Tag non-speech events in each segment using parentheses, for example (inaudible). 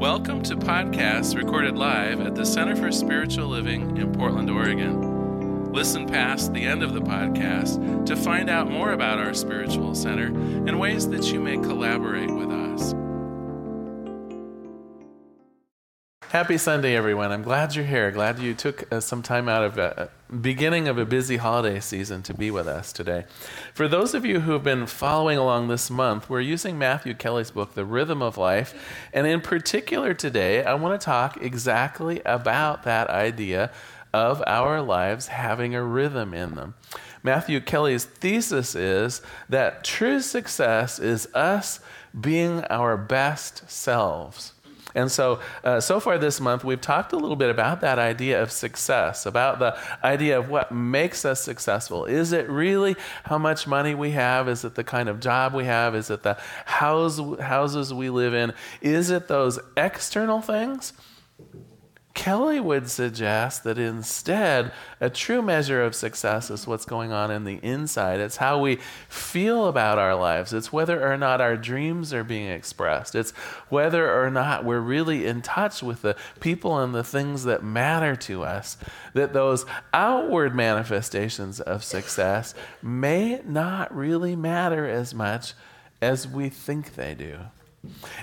Welcome to podcasts recorded live at the Center for Spiritual Living in Portland, Oregon. Listen past the end of the podcast to find out more about our spiritual center and ways that you may collaborate with us. Happy Sunday, everyone. I'm glad you're here. Glad you took uh, some time out of uh, beginning of a busy holiday season to be with us today. For those of you who have been following along this month, we're using Matthew Kelly's book, The Rhythm of Life. And in particular today, I want to talk exactly about that idea of our lives having a rhythm in them. Matthew Kelly's thesis is that true success is us being our best selves. And so, uh, so far this month, we've talked a little bit about that idea of success, about the idea of what makes us successful. Is it really how much money we have? Is it the kind of job we have? Is it the house, houses we live in? Is it those external things? Kelly would suggest that instead, a true measure of success is what's going on in the inside. It's how we feel about our lives. It's whether or not our dreams are being expressed. It's whether or not we're really in touch with the people and the things that matter to us. That those outward manifestations of success may not really matter as much as we think they do.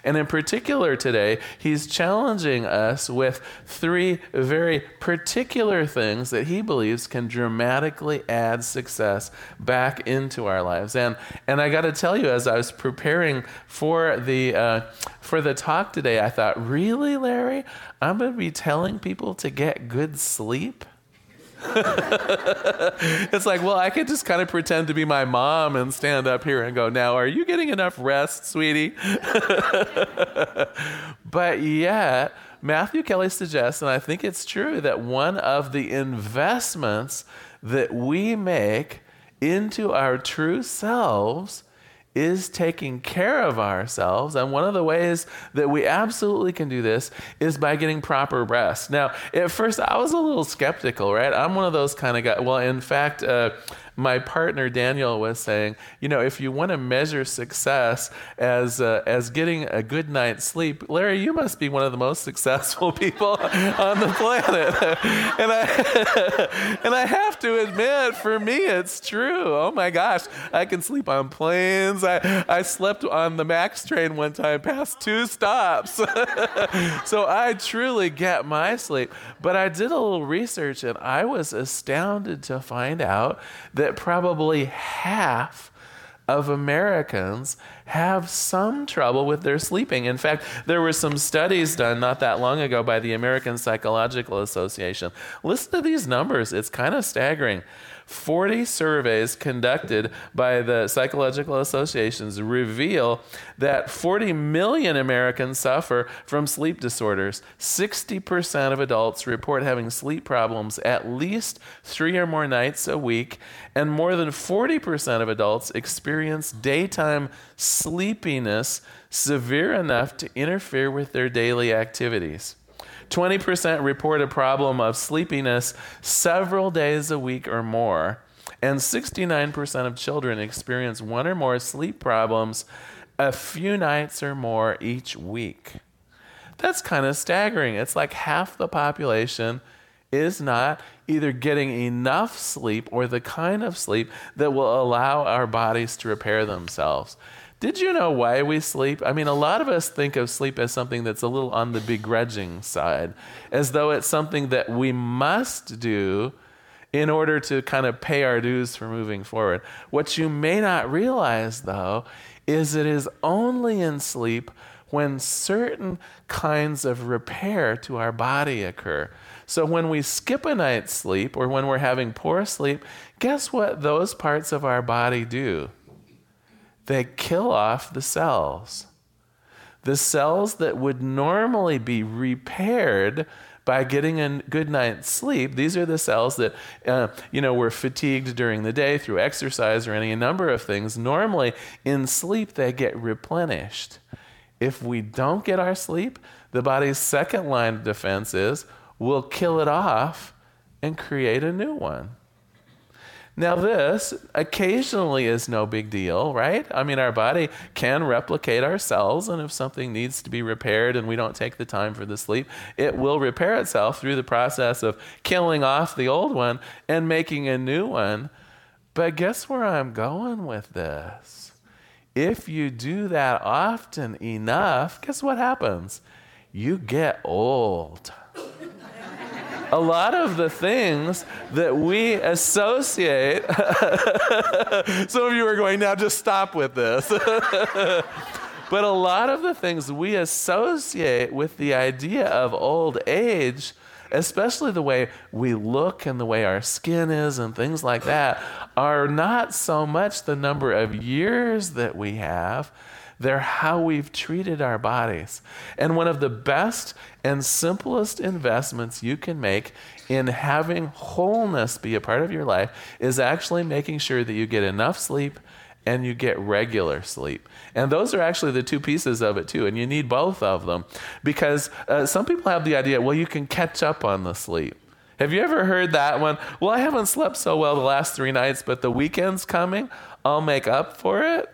And in particular, today, he's challenging us with three very particular things that he believes can dramatically add success back into our lives. And, and I got to tell you, as I was preparing for the, uh, for the talk today, I thought, really, Larry? I'm going to be telling people to get good sleep? (laughs) it's like, well, I could just kind of pretend to be my mom and stand up here and go, now, are you getting enough rest, sweetie? (laughs) but yet, Matthew Kelly suggests, and I think it's true, that one of the investments that we make into our true selves is taking care of ourselves. And one of the ways that we absolutely can do this is by getting proper rest. Now, at first, I was a little skeptical, right? I'm one of those kind of guys. Well, in fact, uh, my partner Daniel was saying, you know, if you want to measure success as uh, as getting a good night's sleep, Larry, you must be one of the most (laughs) successful people on the planet. (laughs) and I (laughs) and I have to admit, for me, it's true. Oh my gosh, I can sleep on planes. I I slept on the Max train one time past two stops. so I truly get my sleep. But I did a little research and I was astounded to find out that that probably half of Americans have some trouble with their sleeping. In fact, there were some studies done not that long ago by the American Psychological Association. Listen to these numbers, it's kind of staggering. 40 surveys conducted by the psychological associations reveal that 40 million Americans suffer from sleep disorders. 60% of adults report having sleep problems at least three or more nights a week, and more than 40% of adults experience daytime sleepiness severe enough to interfere with their daily activities. 20% report a problem of sleepiness several days a week or more. And 69% of children experience one or more sleep problems a few nights or more each week. That's kind of staggering. It's like half the population is not either getting enough sleep or the kind of sleep that will allow our bodies to repair themselves. Did you know why we sleep? I mean, a lot of us think of sleep as something that's a little on the begrudging side, as though it's something that we must do in order to kind of pay our dues for moving forward. What you may not realize, though, is it is only in sleep when certain kinds of repair to our body occur. So when we skip a night's sleep or when we're having poor sleep, guess what those parts of our body do? They kill off the cells. The cells that would normally be repaired by getting a good night's sleep. These are the cells that, uh, you know, were fatigued during the day through exercise or any number of things. Normally, in sleep, they get replenished. If we don't get our sleep, the body's second line of defense is we'll kill it off and create a new one. Now, this occasionally is no big deal, right? I mean, our body can replicate ourselves, and if something needs to be repaired and we don't take the time for the sleep, it will repair itself through the process of killing off the old one and making a new one. But guess where I'm going with this? If you do that often enough, guess what happens? You get old a lot of the things that we associate. (laughs) Some of you are going, now just stop with this. (laughs) but a lot of the things we associate with the idea of old age, especially the way we look and the way our skin is and things like that, are not so much the number of years that we have they're how we've treated our bodies. And one of the best and simplest investments you can make in having wholeness be a part of your life is actually making sure that you get enough sleep and you get regular sleep. And those are actually the two pieces of it, too. And you need both of them because uh, some people have the idea, well, you can catch up on the sleep. Have you ever heard that one? Well, I haven't slept so well the last three nights, but the weekend's coming. I'll make up for it.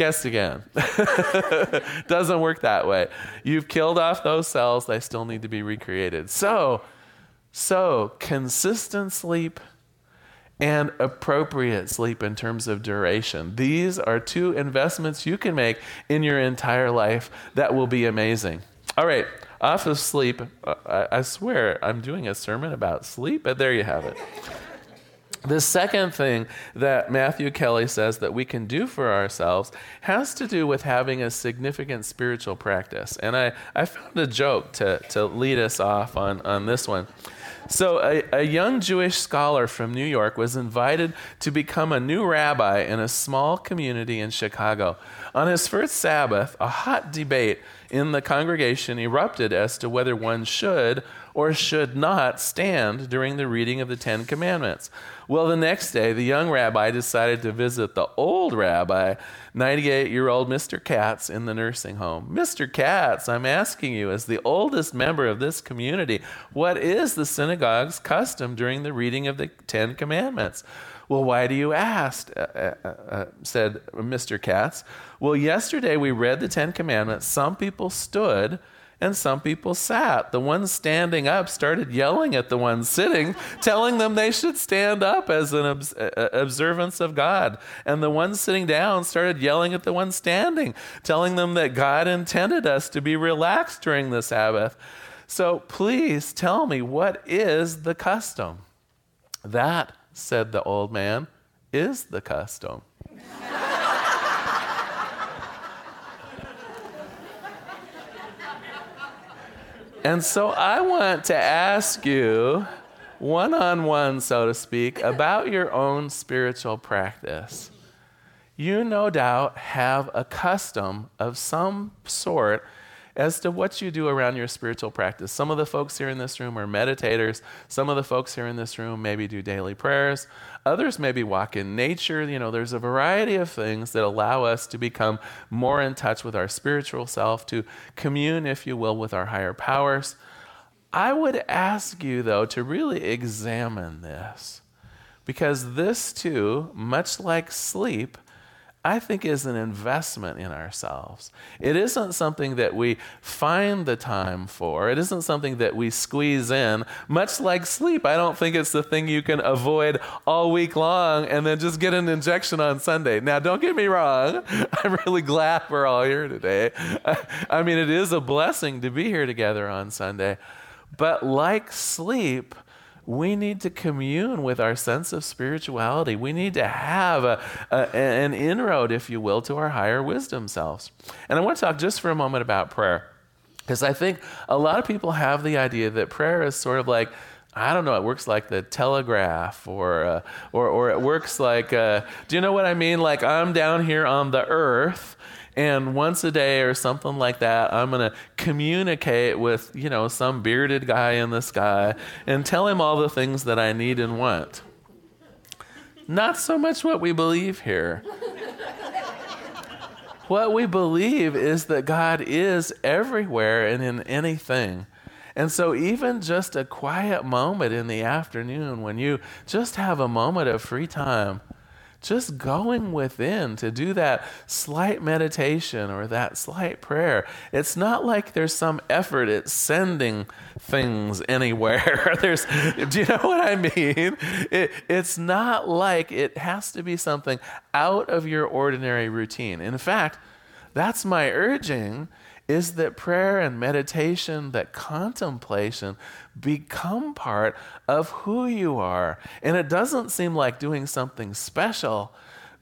Guess again. (laughs) Doesn't work that way. You've killed off those cells, they still need to be recreated. So, so consistent sleep and appropriate sleep in terms of duration. These are two investments you can make in your entire life that will be amazing. All right, off of sleep, uh, I, I swear I'm doing a sermon about sleep, but there you have it. The second thing that Matthew Kelly says that we can do for ourselves has to do with having a significant spiritual practice. And I, I found a joke to, to lead us off on, on this one. So, a, a young Jewish scholar from New York was invited to become a new rabbi in a small community in Chicago. On his first Sabbath, a hot debate in the congregation erupted as to whether one should or should not stand during the reading of the Ten Commandments. Well, the next day, the young rabbi decided to visit the old rabbi, 98 year old Mr. Katz, in the nursing home. Mr. Katz, I'm asking you, as the oldest member of this community, what is the synagogue's custom during the reading of the Ten Commandments? Well, why do you ask? Uh, uh, uh, uh said Mr. Katz. Well, yesterday we read the Ten Commandments. Some people stood and some people sat. The ones standing up started yelling at the ones sitting, (laughs) telling them they should stand up as an obs- observance of God. And the ones sitting down started yelling at the ones standing, telling them that God intended us to be relaxed during the Sabbath. So please tell me, what is the custom? That, said the old man, is the custom. And so I want to ask you, one on one, so to speak, about your own spiritual practice. You no doubt have a custom of some sort as to what you do around your spiritual practice. Some of the folks here in this room are meditators. Some of the folks here in this room maybe do daily prayers. Others maybe walk in nature. You know, there's a variety of things that allow us to become more in touch with our spiritual self, to commune, if you will, with our higher powers. I would ask you, though, to really examine this because this too, much like sleep, I think is an investment in ourselves. It isn't something that we find the time for. It isn't something that we squeeze in. Much like sleep, I don't think it's the thing you can avoid all week long and then just get an injection on Sunday. Now, don't get me wrong. (laughs) I'm really glad we're all here today. (laughs) I mean, it is a blessing to be here together on Sunday. But like sleep, we need to commune with our sense of spirituality. We need to have a, a, an inroad, if you will, to our higher wisdom selves. And I want to talk just for a moment about prayer. Because I think a lot of people have the idea that prayer is sort of like, I don't know, it works like the telegraph, or, uh, or, or it works like, uh, do you know what I mean? Like, I'm down here on the earth, and once a day or something like that i'm going to communicate with you know some bearded guy in the sky and tell him all the things that i need and want. Not so much what we believe here. What we believe is that god is everywhere and in anything. And so, even just a quiet moment in the afternoon when you just have a moment of free time, just going within to do that slight meditation or that slight prayer. It's not like there's some effort at sending things anywhere. (laughs) there's, do you know what I mean? It, it's not like it has to be something out of your ordinary routine. In fact, that's my urging is that prayer and meditation, that contemplation become part of who you are. And it doesn't seem like doing something special,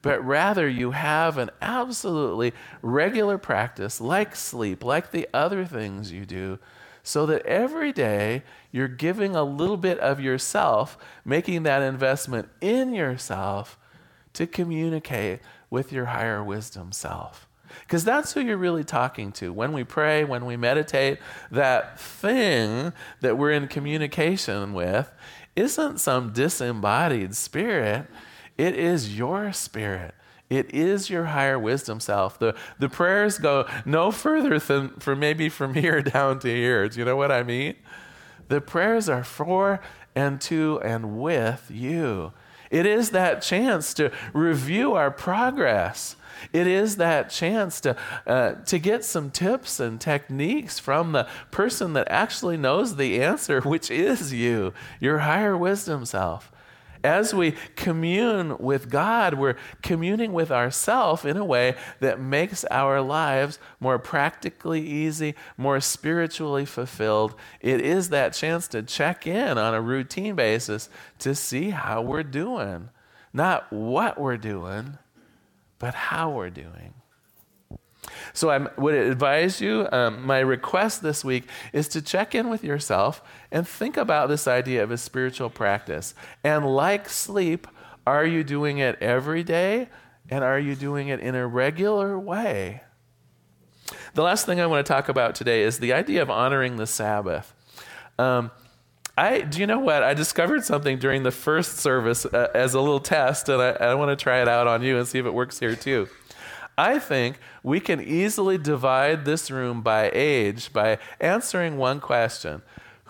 but rather you have an absolutely regular practice, like sleep, like the other things you do, so that every day you're giving a little bit of yourself, making that investment in yourself to communicate with your higher wisdom self. Because that's who you're really talking to. When we pray, when we meditate, that thing that we're in communication with isn't some disembodied spirit, it is your spirit. It is your higher wisdom self. The, the prayers go no further than for maybe from (laughs) here down to here. Do you know what I mean? The prayers are for and to and with you. It is that chance to review our progress it is that chance to, uh, to get some tips and techniques from the person that actually knows the answer, (laughs) which is you, your higher wisdom self. As we commune with God, we're communing with ourself in a way that makes our lives more practically easy, more spiritually fulfilled. It is that chance to check in on a routine basis to see how we're doing, not what we're doing but how we're doing. So I would advise you, um, my request this week is to check in with yourself and think about this idea of a spiritual practice. And like sleep, are you doing it every day? And are you doing it in a regular way? The last thing I want to talk about today is the idea of honoring the Sabbath. Um, I, do you know what? I discovered something during the first service uh, as a little test, and I, I want to try it out on you and see if it works here too. I think we can easily divide this room by age by answering one question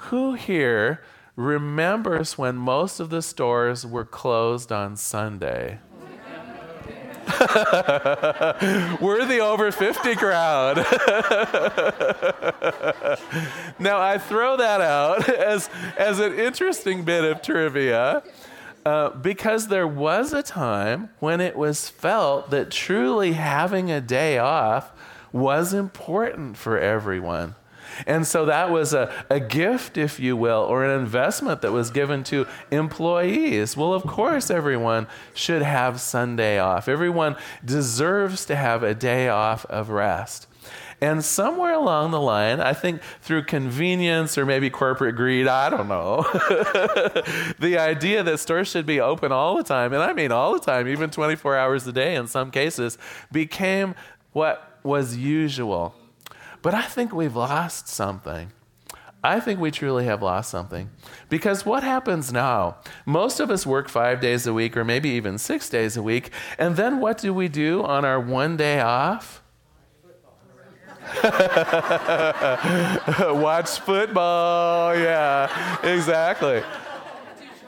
Who here remembers when most of the stores were closed on Sunday? (laughs) We're the over 50 crowd. (laughs) now, I throw that out as, as an interesting bit of trivia. Uh, because there was a time when it was felt that truly having a day off was important for everyone. And so that was a, a gift, if you will, or an investment that was given to employees. Well, of course, everyone should have Sunday off. Everyone deserves to have a day off of rest. And somewhere along the line, I think through convenience or maybe corporate greed, I don't know, (laughs) the idea that stores should be open all the time, and I mean all the time, even 24 hours a day in some cases, became what was usual. But I think we've lost something. I think we truly have lost something. Because what happens now? Most of us work five days a week or maybe even six days a week. And then what do we do on our one day off? (laughs) Watch football. Yeah, exactly.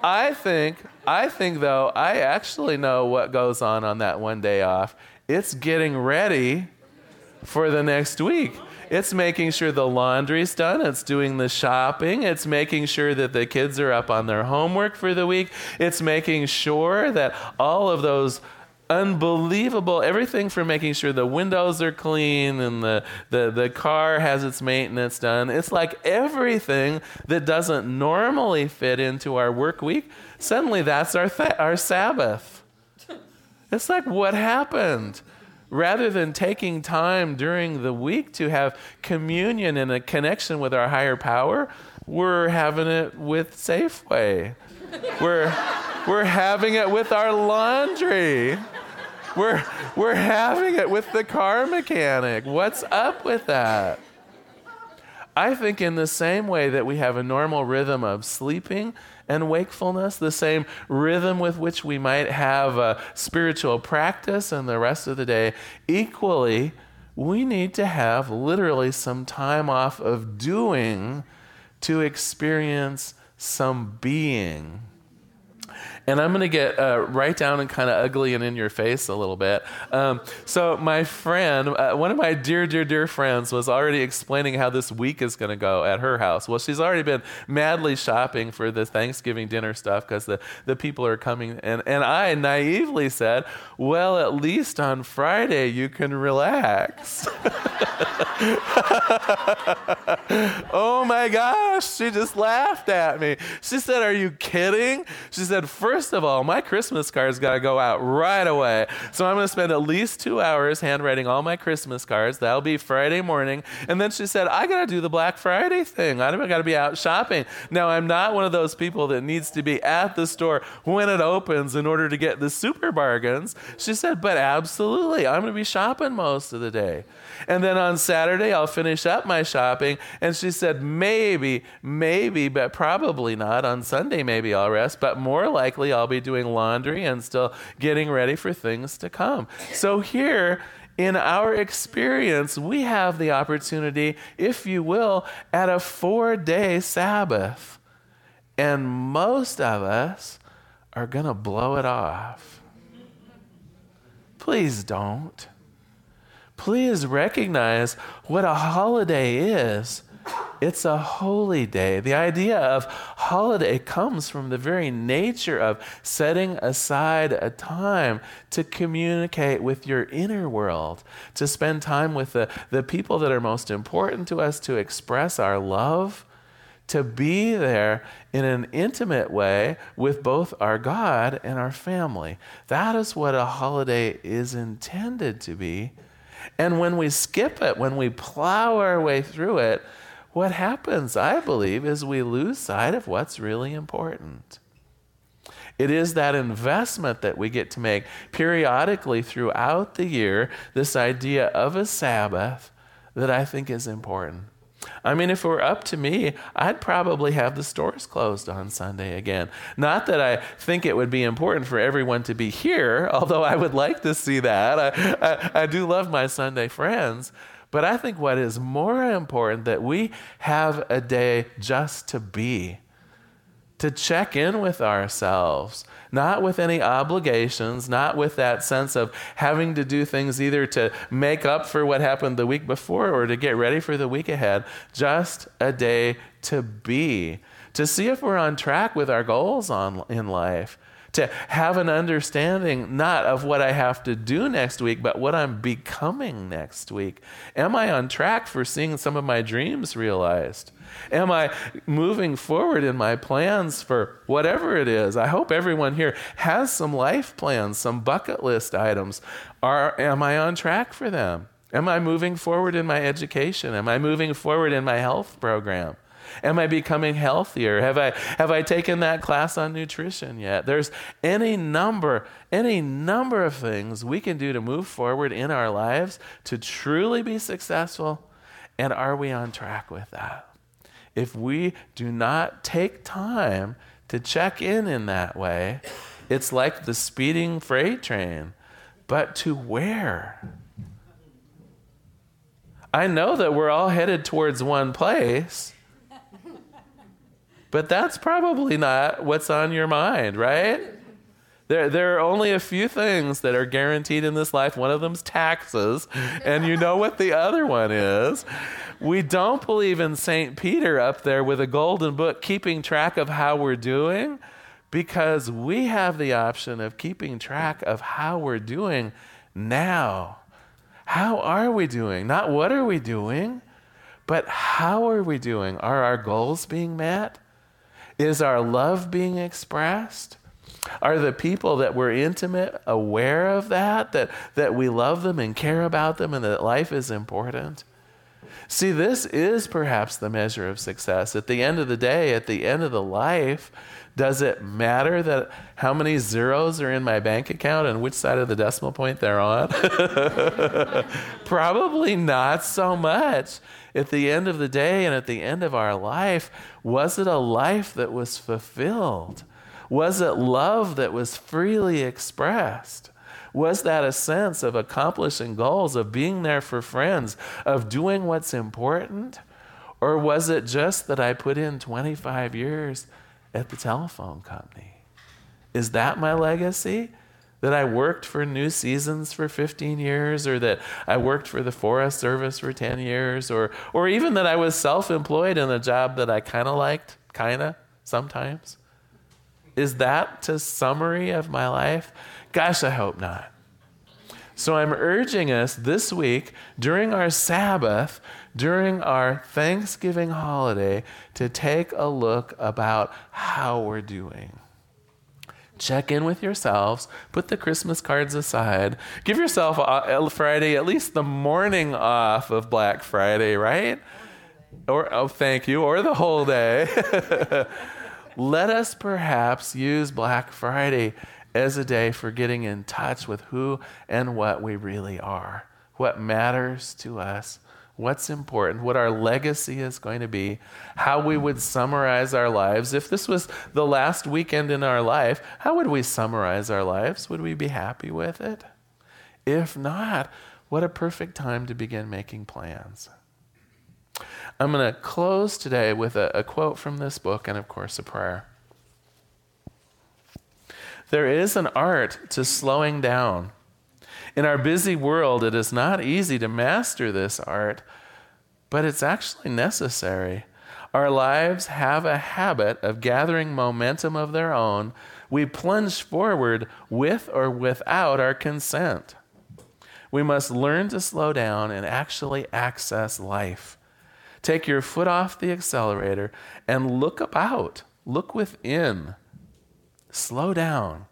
I think, I think though, I actually know what goes on on that one day off. It's getting ready for the next week. It's making sure the laundry's done. It's doing the shopping. It's making sure that the kids are up on their homework for the week. It's making sure that all of those unbelievable everything from making sure the windows are clean and the, the, the car has its maintenance done. It's like everything that doesn't normally fit into our work week, suddenly that's our, th- our Sabbath. It's like, what happened? Rather than taking time during the week to have communion and a connection with our higher power, we're having it with Safeway. we're, we're having it with our laundry. We're, we're having it with the car mechanic. What's up with that? I think, in the same way that we have a normal rhythm of sleeping and wakefulness, the same rhythm with which we might have a spiritual practice and the rest of the day, equally, we need to have literally some time off of doing to experience some being. And I'm going to get uh, right down and kind of ugly and in your face a little bit. Um, so, my friend, uh, one of my dear, dear, dear friends, was already explaining how this week is going to go at her house. Well, she's already been madly shopping for the Thanksgiving dinner stuff because the, the people are coming. And, and I naively said, Well, at least on Friday you can relax. (laughs) oh my gosh, she just laughed at me. She said, Are you kidding? She said, First of all, my Christmas cards got to go out right away. So I'm going to spend at least two hours handwriting all my Christmas cards. That'll be Friday morning. And then she said, I got to do the Black Friday thing. I got to be out shopping. Now, I'm not one of those people that needs to be at the store when it opens in order to get the super bargains. She said, But absolutely, I'm going to be shopping most of the day. And then on Saturday, I'll finish up my shopping. And she said, maybe, maybe, but probably not. On Sunday, maybe I'll rest, but more likely I'll be doing laundry and still getting ready for things to come. So here, in our experience, we have the opportunity, if you will, at a four day Sabbath. And most of us are going to blow it off. Please don't please recognize what a holiday is. It's a holy day. The idea of holiday comes from the very nature of setting aside a time to communicate with your inner world, to spend time with the, the people that are most important to us, to express our love, to be there in an intimate way with both our God and our family. That is what a holiday is intended to be. And when we skip it, when we plow our way through it, what happens, I believe, is we lose sight of what's really important. It is that investment that we get to make periodically throughout the year, this idea of a Sabbath, that I think is important. I mean, if it were up to me, I'd probably have the stores closed on Sunday again. Not that I think it would be important for everyone to be here, although I would like to see that. I, I, I do love my Sunday friends. But I think what is more important that we have a day just to be, to check in with ourselves, not with any obligations, not with that sense of having to do things either to make up for what happened the week before or to get ready for the week ahead. Just a day to be, to see if we're on track with our goals on, in life to have an understanding not of what I have to do next week, but what I'm becoming next week. Am I on track for seeing some of my dreams realized? Am I moving forward in my plans for whatever it is? I hope everyone here has some life plans, some bucket list items. Are, am I on track for them? Am I moving forward in my education? Am I moving forward in my health program? Am I becoming healthier? Have I, have I taken that class on nutrition yet? There's any number, any number of things we can do to move forward in our lives to truly be successful. And are we on track with that? If we do not take time to check in in that way, it's like the speeding freight train. But to where? I know that we're all headed towards one place. But that's probably not what's on your mind, right? There, there are only a few things that are guaranteed in this life. One of them's taxes, and you know what the other one is. We don't believe in St. Peter up there with a golden book keeping track of how we're doing because we have the option of keeping track of how we're doing now. How are we doing? Not what are we doing, but how are we doing? Are our goals being met? Is our love being expressed? Are the people that we're intimate aware of that, that, that we love them and care about them and that life is important? See, this is perhaps the measure of success. At the end of the day, at the end of the life, does it matter that how many zeros are in my bank account and which side of the decimal point they're on? (laughs) Probably not so much at the end of the day and at the end of our life, was it a life that was fulfilled? Was it love that was freely expressed? Was that a sense of accomplishing goals, of being there for friends, of doing what's important? Or was it just that I put in 25 years at the telephone company? Is that my legacy? That I worked for New Seasons for 15 years, or that I worked for the Forest Service for 10 years, or, or even that I was self employed in a job that I kind of liked, kind of, sometimes? Is that a summary of my life? Gosh, I hope not. So I'm urging us this week during our Sabbath, during our Thanksgiving holiday, to take a look about how we're doing. Check in with yourselves, put the Christmas cards aside, give yourself uh, a Friday, at least the morning off of Black Friday, right? Or, oh, thank you, or the whole day. (laughs) Let us perhaps use Black Friday as a day for getting in touch with who and what we really are, what matters to us, what's important, what our legacy is going to be, how we would summarize our lives. If this was the last weekend in our life, how would we summarize our lives? Would we be happy with it? If not, what a perfect time to begin making plans. I'm going to close today with a, a quote from this book and, of course, a prayer. There is an art to slowing down. In our busy world, it is not easy to master this art, but it's actually necessary. Our lives have a habit of gathering momentum of their own. We plunge forward with or without our consent. We must learn to slow down and actually access life. Take your foot off the accelerator and look about, look within. Slow down.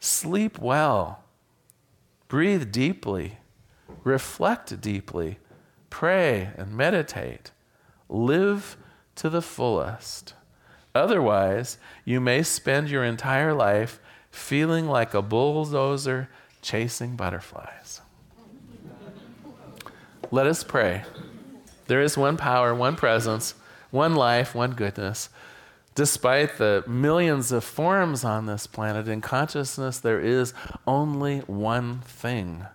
Sleep well. Breathe deeply. Reflect deeply. Pray and meditate. Live to the fullest. Otherwise, you may spend your entire life feeling like a bulldozer chasing butterflies. Let us pray. There is one power, one presence, one life, one goodness. Despite the millions of forms on this planet, in consciousness, there is only one thing.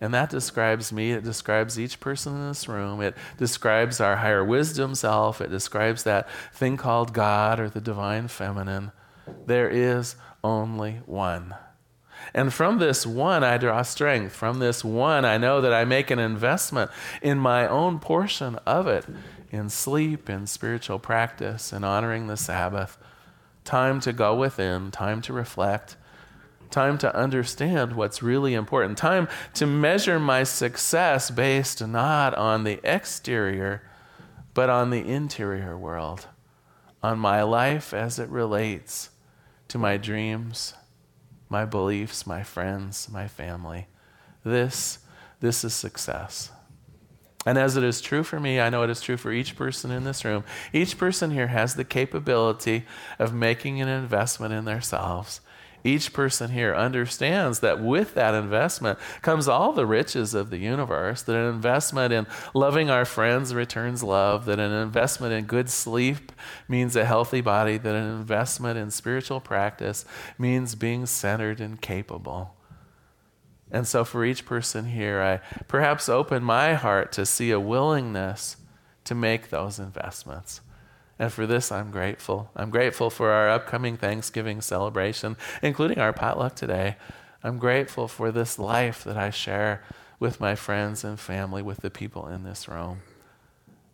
And that describes me. It describes each person in this room. It describes our higher wisdom self. It describes that thing called God or the divine feminine. There is only one. And from this one, I draw strength. From this one, I know that I make an investment in my own portion of it in sleep, in spiritual practice, in honoring the Sabbath. Time to go within, time to reflect, time to understand what's really important, time to measure my success based not on the exterior, but on the interior world, on my life as it relates to my dreams my beliefs, my friends, my family. This, this is success. And as it is true for me, I know it is true for each person in this room. Each person here has the capability of making an investment in themselves each person here understands that with that investment comes all the riches of the universe, that an investment in loving our friends returns love, that an investment in good sleep means a healthy body, that an investment in spiritual practice means being centered and capable. And so, for each person here, I perhaps open my heart to see a willingness to make those investments. And for this, I'm grateful. I'm grateful for our upcoming Thanksgiving celebration, including our potluck today. I'm grateful for this life that I share with my friends and family, with the people in this room.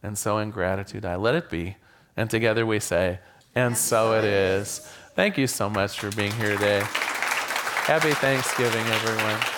And so, in gratitude, I let it be. And together we say, and so it is. Thank you so much for being here today. Happy Thanksgiving, everyone.